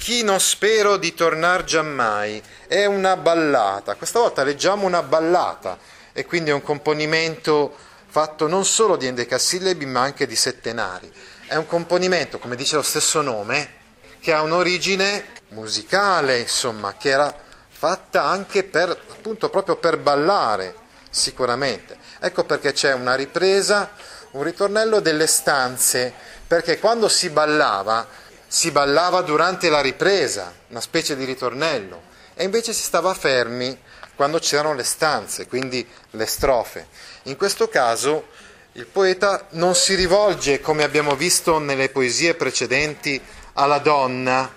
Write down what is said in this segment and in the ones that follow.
chi non spero di tornar giammai è una ballata. Questa volta leggiamo una ballata e quindi è un componimento fatto non solo di endecasillabi ma anche di settenari. È un componimento, come dice lo stesso nome, che ha un'origine musicale, insomma, che era fatta anche per, appunto, proprio per ballare, sicuramente. Ecco perché c'è una ripresa, un ritornello delle stanze, perché quando si ballava, si ballava durante la ripresa, una specie di ritornello, e invece si stava fermi quando c'erano le stanze, quindi le strofe. In questo caso il poeta non si rivolge, come abbiamo visto nelle poesie precedenti, alla donna,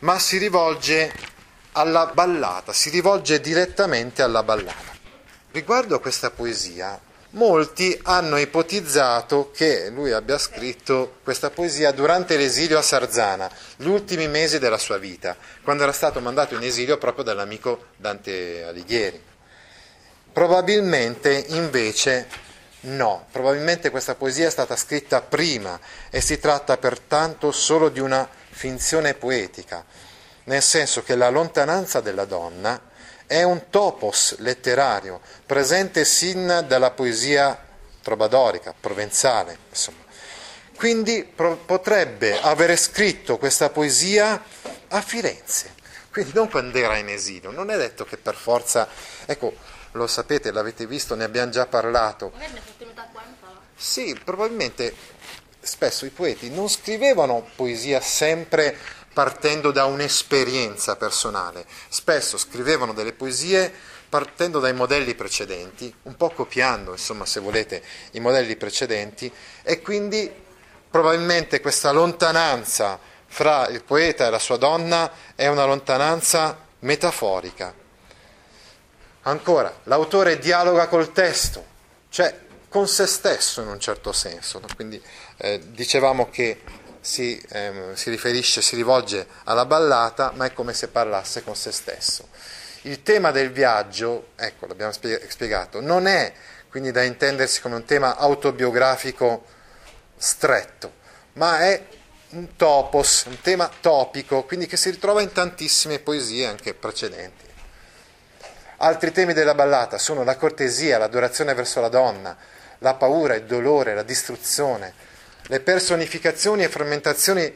ma si rivolge alla ballata, si rivolge direttamente alla ballata. Riguardo a questa poesia, molti hanno ipotizzato che lui abbia scritto questa poesia durante l'esilio a Sarzana, gli ultimi mesi della sua vita, quando era stato mandato in esilio proprio dall'amico Dante Alighieri. Probabilmente invece No, probabilmente questa poesia è stata scritta prima e si tratta pertanto solo di una finzione poetica, nel senso che la lontananza della donna è un topos letterario presente sin dalla poesia trobadorica, provenzale, insomma. Quindi pro- potrebbe avere scritto questa poesia a Firenze, quindi non quando era in esilio, non è detto che per forza, ecco, lo sapete, l'avete visto, ne abbiamo già parlato. Sì, probabilmente spesso i poeti non scrivevano poesia sempre partendo da un'esperienza personale, spesso scrivevano delle poesie partendo dai modelli precedenti, un po' copiando, insomma, se volete, i modelli precedenti e quindi probabilmente questa lontananza fra il poeta e la sua donna è una lontananza metaforica. Ancora, l'autore dialoga col testo, cioè con se stesso in un certo senso. Quindi eh, dicevamo che si, ehm, si riferisce, si rivolge alla ballata, ma è come se parlasse con se stesso. Il tema del viaggio, ecco, l'abbiamo spiegato, non è quindi da intendersi come un tema autobiografico stretto, ma è un topos, un tema topico, quindi che si ritrova in tantissime poesie anche precedenti. Altri temi della ballata sono la cortesia, l'adorazione verso la donna, la paura, il dolore, la distruzione, le personificazioni e frammentazioni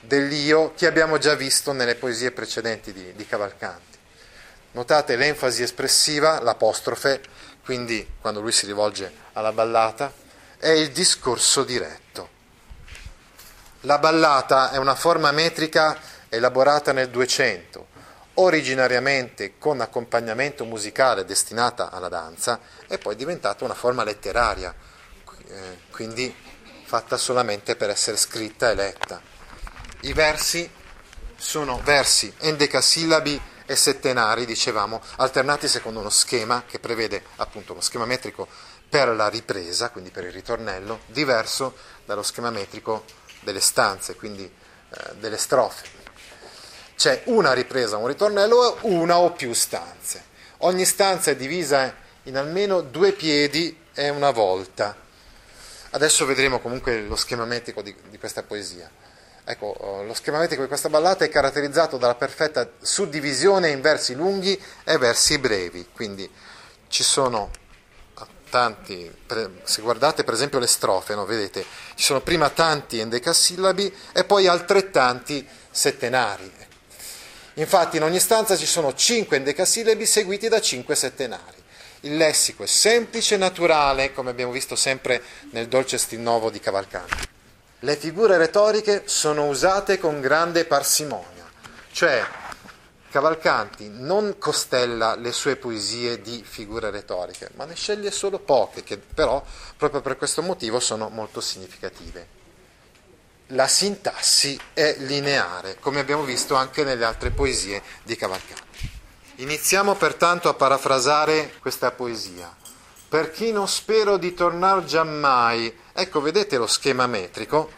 dell'io che abbiamo già visto nelle poesie precedenti di, di Cavalcanti. Notate l'enfasi espressiva, l'apostrofe, quindi quando lui si rivolge alla ballata, è il discorso diretto. La ballata è una forma metrica elaborata nel 200, originariamente con accompagnamento musicale destinata alla danza e poi diventata una forma letteraria, eh, quindi fatta solamente per essere scritta e letta. I versi sono versi endecasillabi e settenari, dicevamo, alternati secondo uno schema che prevede appunto lo schema metrico per la ripresa, quindi per il ritornello, diverso dallo schema metrico delle stanze, quindi eh, delle strofe. C'è una ripresa, un ritornello una o più stanze. Ogni stanza è divisa in almeno due piedi e una volta. Adesso vedremo comunque lo schema metrico di, di questa poesia. Ecco, oh, lo schema metrico di questa ballata è caratterizzato dalla perfetta suddivisione in versi lunghi e versi brevi, quindi ci sono tanti, se guardate per esempio le strofe, no, vedete, ci sono prima tanti endecasillabi e poi altrettanti settenari. Infatti in ogni stanza ci sono cinque endecasillabi seguiti da cinque settenari. Il lessico è semplice e naturale, come abbiamo visto sempre nel dolce stil di Cavalcanti. Le figure retoriche sono usate con grande parsimonia, cioè Cavalcanti non costella le sue poesie di figure retoriche, ma ne sceglie solo poche, che però proprio per questo motivo sono molto significative. la sintassi è lineare, come abbiamo visto anche nelle altre poesie di Cavalcanti. Iniziamo pertanto a parafrasare questa poesia. Per chi non spero di tornar giammai, ecco vedete lo schema metrico,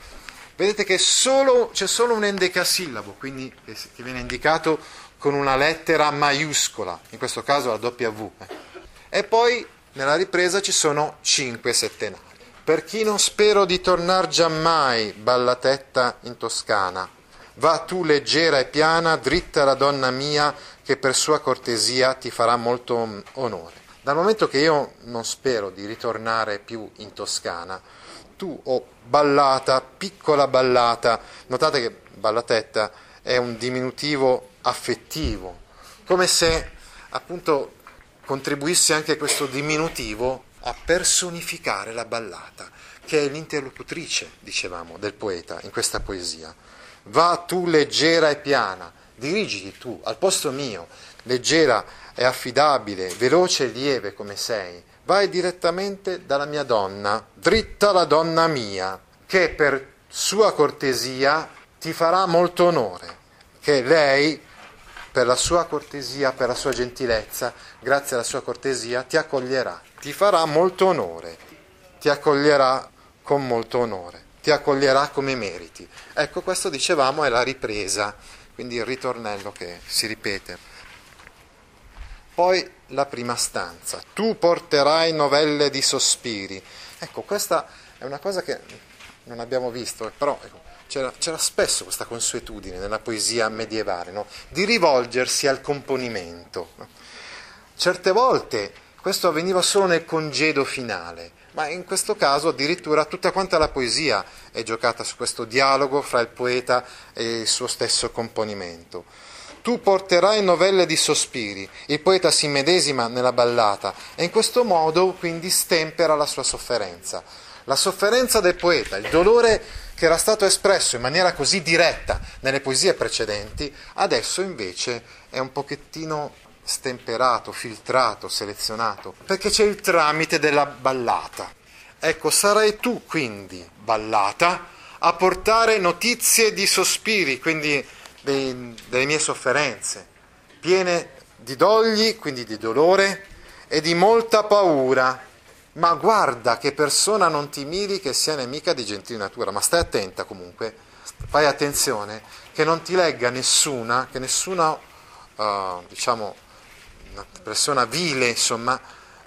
vedete che solo, c'è solo un endecasillabo, quindi che, che viene indicato con una lettera maiuscola, in questo caso la W. Eh. E poi nella ripresa ci sono cinque settenari. Per chi non spero di tornar giammai, ballatetta in Toscana, va tu leggera e piana, dritta la donna mia, che per sua cortesia ti farà molto onore. Dal momento che io non spero di ritornare più in Toscana, tu o oh, ballata, piccola ballata, notate che ballatetta è un diminutivo affettivo, come se appunto contribuisse anche questo diminutivo a personificare la ballata, che è l'interlocutrice, dicevamo, del poeta in questa poesia. Va tu leggera e piana, dirigiti tu al posto mio, leggera e affidabile, veloce e lieve come sei, vai direttamente dalla mia donna, dritta la donna mia, che per sua cortesia ti farà molto onore, che lei per la sua cortesia, per la sua gentilezza, grazie alla sua cortesia, ti accoglierà, ti farà molto onore, ti accoglierà con molto onore, ti accoglierà come meriti. Ecco, questo dicevamo è la ripresa, quindi il ritornello che si ripete. Poi la prima stanza, tu porterai novelle di sospiri. Ecco, questa è una cosa che non abbiamo visto, però ecco, c'era, c'era, spesso questa consuetudine nella poesia medievale, no? di rivolgersi al componimento. Certe volte questo avveniva solo nel congedo finale, ma in questo caso addirittura tutta quanta la poesia è giocata su questo dialogo fra il poeta e il suo stesso componimento. Tu porterai novelle di sospiri, il poeta si medesima nella ballata e in questo modo quindi stempera la sua sofferenza. La sofferenza del poeta, il dolore che era stato espresso in maniera così diretta nelle poesie precedenti, adesso invece è un pochettino stemperato, filtrato, selezionato, perché c'è il tramite della ballata. Ecco, sarai tu quindi, ballata, a portare notizie di sospiri, quindi dei, delle mie sofferenze, piene di dogli, quindi di dolore, e di molta paura, ma guarda che persona non ti miri che sia nemica di gentile natura, ma stai attenta comunque, fai attenzione che non ti legga nessuna, che nessuna, uh, diciamo, persona vile, insomma,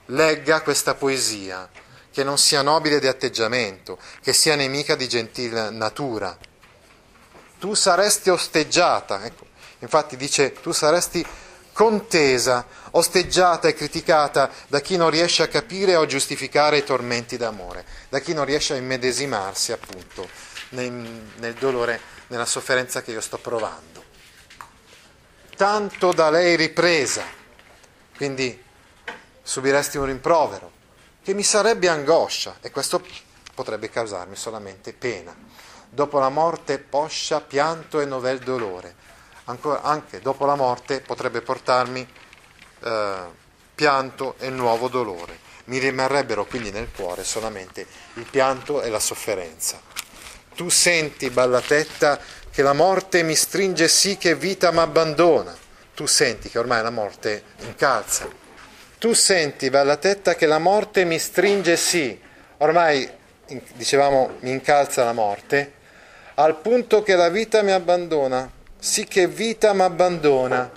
legga questa poesia, che non sia nobile di atteggiamento, che sia nemica di gentile natura. Tu saresti osteggiata, ecco, infatti dice tu saresti contesa, osteggiata e criticata da chi non riesce a capire o giustificare i tormenti d'amore, da chi non riesce a immedesimarsi appunto nel, nel dolore, nella sofferenza che io sto provando. Tanto da lei ripresa, quindi subiresti un rimprovero, che mi sarebbe angoscia e questo potrebbe causarmi solamente pena. Dopo la morte poscia, pianto e novel dolore ancora, anche dopo la morte potrebbe portarmi eh, pianto e nuovo dolore. Mi rimarrebbero quindi nel cuore solamente il pianto e la sofferenza. Tu senti, ballatetta, che la morte mi stringe sì che vita m'abbandona. Tu senti che ormai la morte incalza. Tu senti, ballatetta, che la morte mi stringe sì. Ormai, dicevamo, mi incalza la morte, al punto che la vita mi abbandona sì che vita m'abbandona,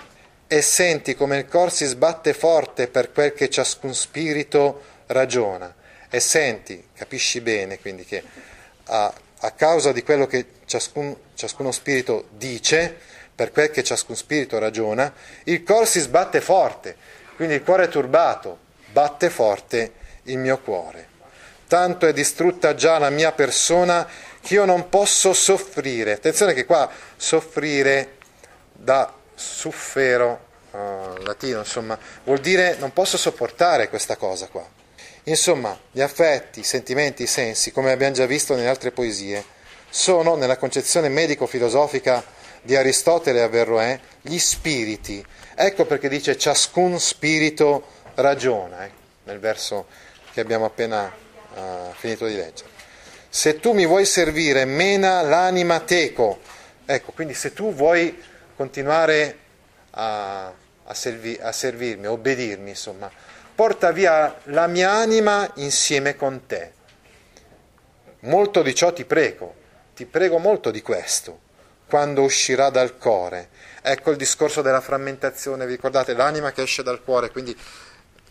e senti come il cor si sbatte forte per quel che ciascun spirito ragiona, e senti, capisci bene quindi che a, a causa di quello che ciascun, ciascuno spirito dice, per quel che ciascun spirito ragiona, il cor si sbatte forte, quindi il cuore è turbato, batte forte il mio cuore. Tanto è distrutta già la mia persona che io non posso soffrire. Attenzione che qua soffrire da suffero, uh, latino, insomma, vuol dire non posso sopportare questa cosa qua. Insomma, gli affetti, i sentimenti, i sensi, come abbiamo già visto nelle altre poesie, sono, nella concezione medico-filosofica di Aristotele e Averroè, gli spiriti. Ecco perché dice ciascun spirito ragiona, eh, nel verso che abbiamo appena uh, finito di leggere Se tu mi vuoi servire, mena l'anima teco. Ecco, quindi se tu vuoi continuare a, a, servi, a servirmi, a obbedirmi, insomma, porta via la mia anima insieme con te. Molto di ciò ti prego, ti prego molto di questo, quando uscirà dal cuore. Ecco il discorso della frammentazione, vi ricordate l'anima che esce dal cuore, quindi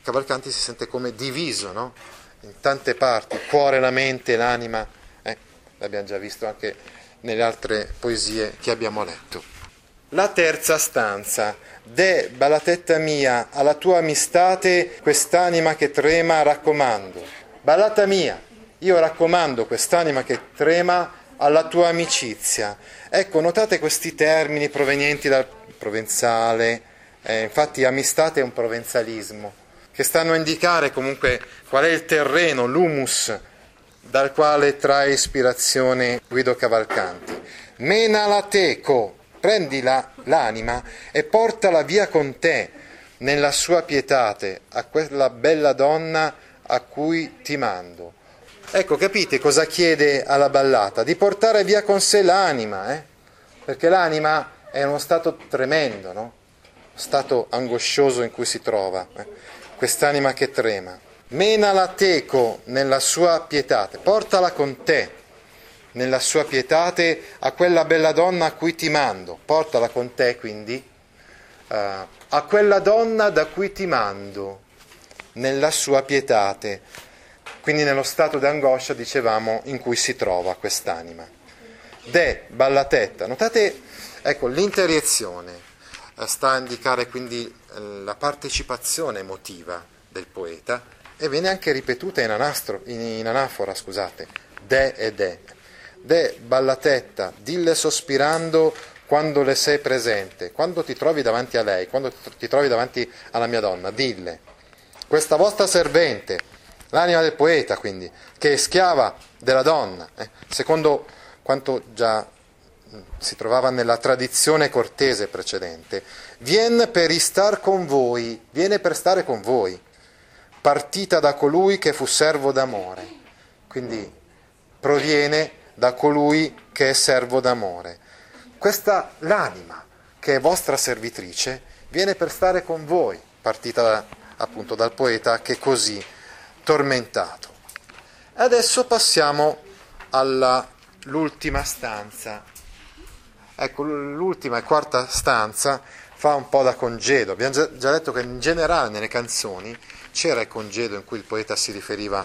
Cavalcanti si sente come diviso, no? In tante parti, cuore, la mente, l'anima, eh, l'abbiamo già visto anche nelle altre poesie che abbiamo letto. La terza stanza, De, ballatetta mia, alla tua amistate, quest'anima che trema raccomando. Ballata mia, io raccomando quest'anima che trema alla tua amicizia. Ecco, notate questi termini provenienti dal provenzale, eh, infatti amistate è un provenzalismo che stanno a indicare comunque qual è il terreno, l'humus dal quale trae ispirazione Guido Cavalcanti. Mena la teco, prendi la, l'anima e portala via con te nella sua pietate a quella bella donna a cui ti mando. Ecco, capite cosa chiede alla ballata? Di portare via con sé l'anima, eh? perché l'anima è uno stato tremendo, no? stato angoscioso in cui si trova. Eh? quest'anima che trema. Menala teco nella sua pietate, portala con te nella sua pietate a quella bella donna a cui ti mando, portala con te quindi uh, a quella donna da cui ti mando nella sua pietate, quindi nello stato d'angoscia, dicevamo, in cui si trova quest'anima. De, ballatetta, notate, ecco, l'interiezione eh, sta a indicare quindi eh, la partecipazione emotiva del poeta e viene anche ripetuta in, anastro, in, anafora, scusate, de e de. De ballatetta, dille sospirando quando le sei presente, quando ti trovi davanti a lei, quando ti trovi davanti alla mia donna, dille, questa vostra servente, l'anima del poeta quindi, che è schiava della donna, eh, secondo quanto già si trovava nella tradizione cortese precedente, viene per istar con voi, viene per stare con voi, partita da colui che fu servo d'amore, quindi proviene da colui che è servo d'amore. Questa l'anima che è vostra servitrice viene per stare con voi, partita appunto dal poeta che così tormentato. Adesso passiamo all'ultima stanza Ecco, l'ultima e quarta stanza fa un po' da congedo. Abbiamo già, detto che in generale nelle canzoni c'era il congedo in cui il poeta si riferiva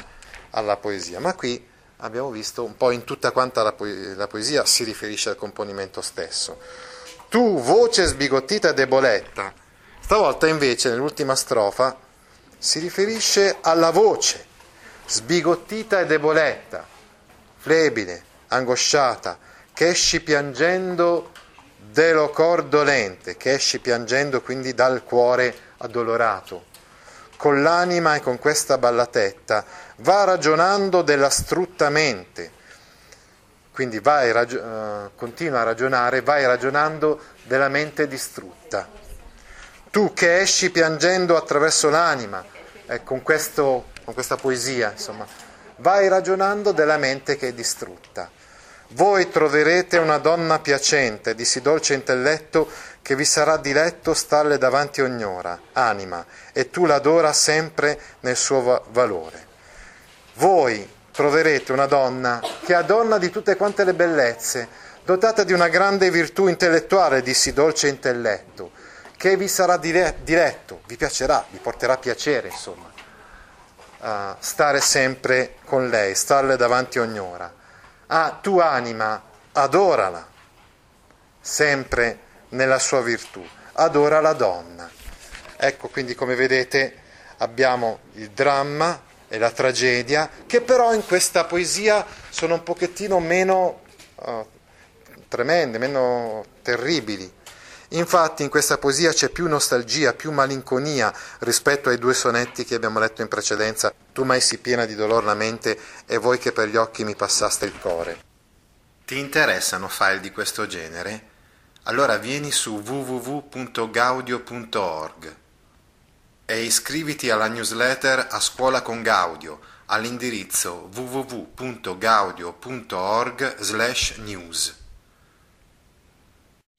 alla poesia, ma qui abbiamo visto un po' in tutta quanta la, poesia, la poesia si riferisce al componimento stesso. Tu, voce sbigottita e deboletta, stavolta invece nell'ultima strofa si riferisce alla voce sbigottita e deboletta, flebile, angosciata, che esci piangendo dello cor dolente, che esci piangendo quindi dal cuore addolorato. Con l'anima e con questa ballatetta va ragionando della strutta mente, quindi vai, ragio- uh, continua a ragionare, vai ragionando della mente distrutta. Tu che esci piangendo attraverso l'anima, eh, con, questo, con questa poesia, insomma, vai ragionando della mente che è distrutta. Voi troverete una donna piacente, di sì dolce intelletto, che vi sarà diletto starle davanti ognora, anima, e tu l'adora sempre nel suo va- valore. Voi troverete una donna che è donna di tutte quante le bellezze, dotata di una grande virtù intellettuale, di sì dolce intelletto, che vi sarà dire- diretto, vi piacerà, vi porterà piacere, insomma, uh, stare sempre con lei, starle davanti ognora ah, tu anima, adorala, sempre nella sua virtù, adora la donna. Ecco, quindi come vedete abbiamo il dramma e la tragedia, che però in questa poesia sono un pochettino meno uh, tremende, meno terribili. Infatti in questa poesia c'è più nostalgia, più malinconia rispetto ai due sonetti che abbiamo letto in precedenza. Tu mai si piena di dolor la mente e voi che per gli occhi mi passaste il cuore. Ti interessano file di questo genere? Allora vieni su www.gaudio.org e iscriviti alla newsletter A Scuola con Gaudio all'indirizzo www.gaudio.org/news.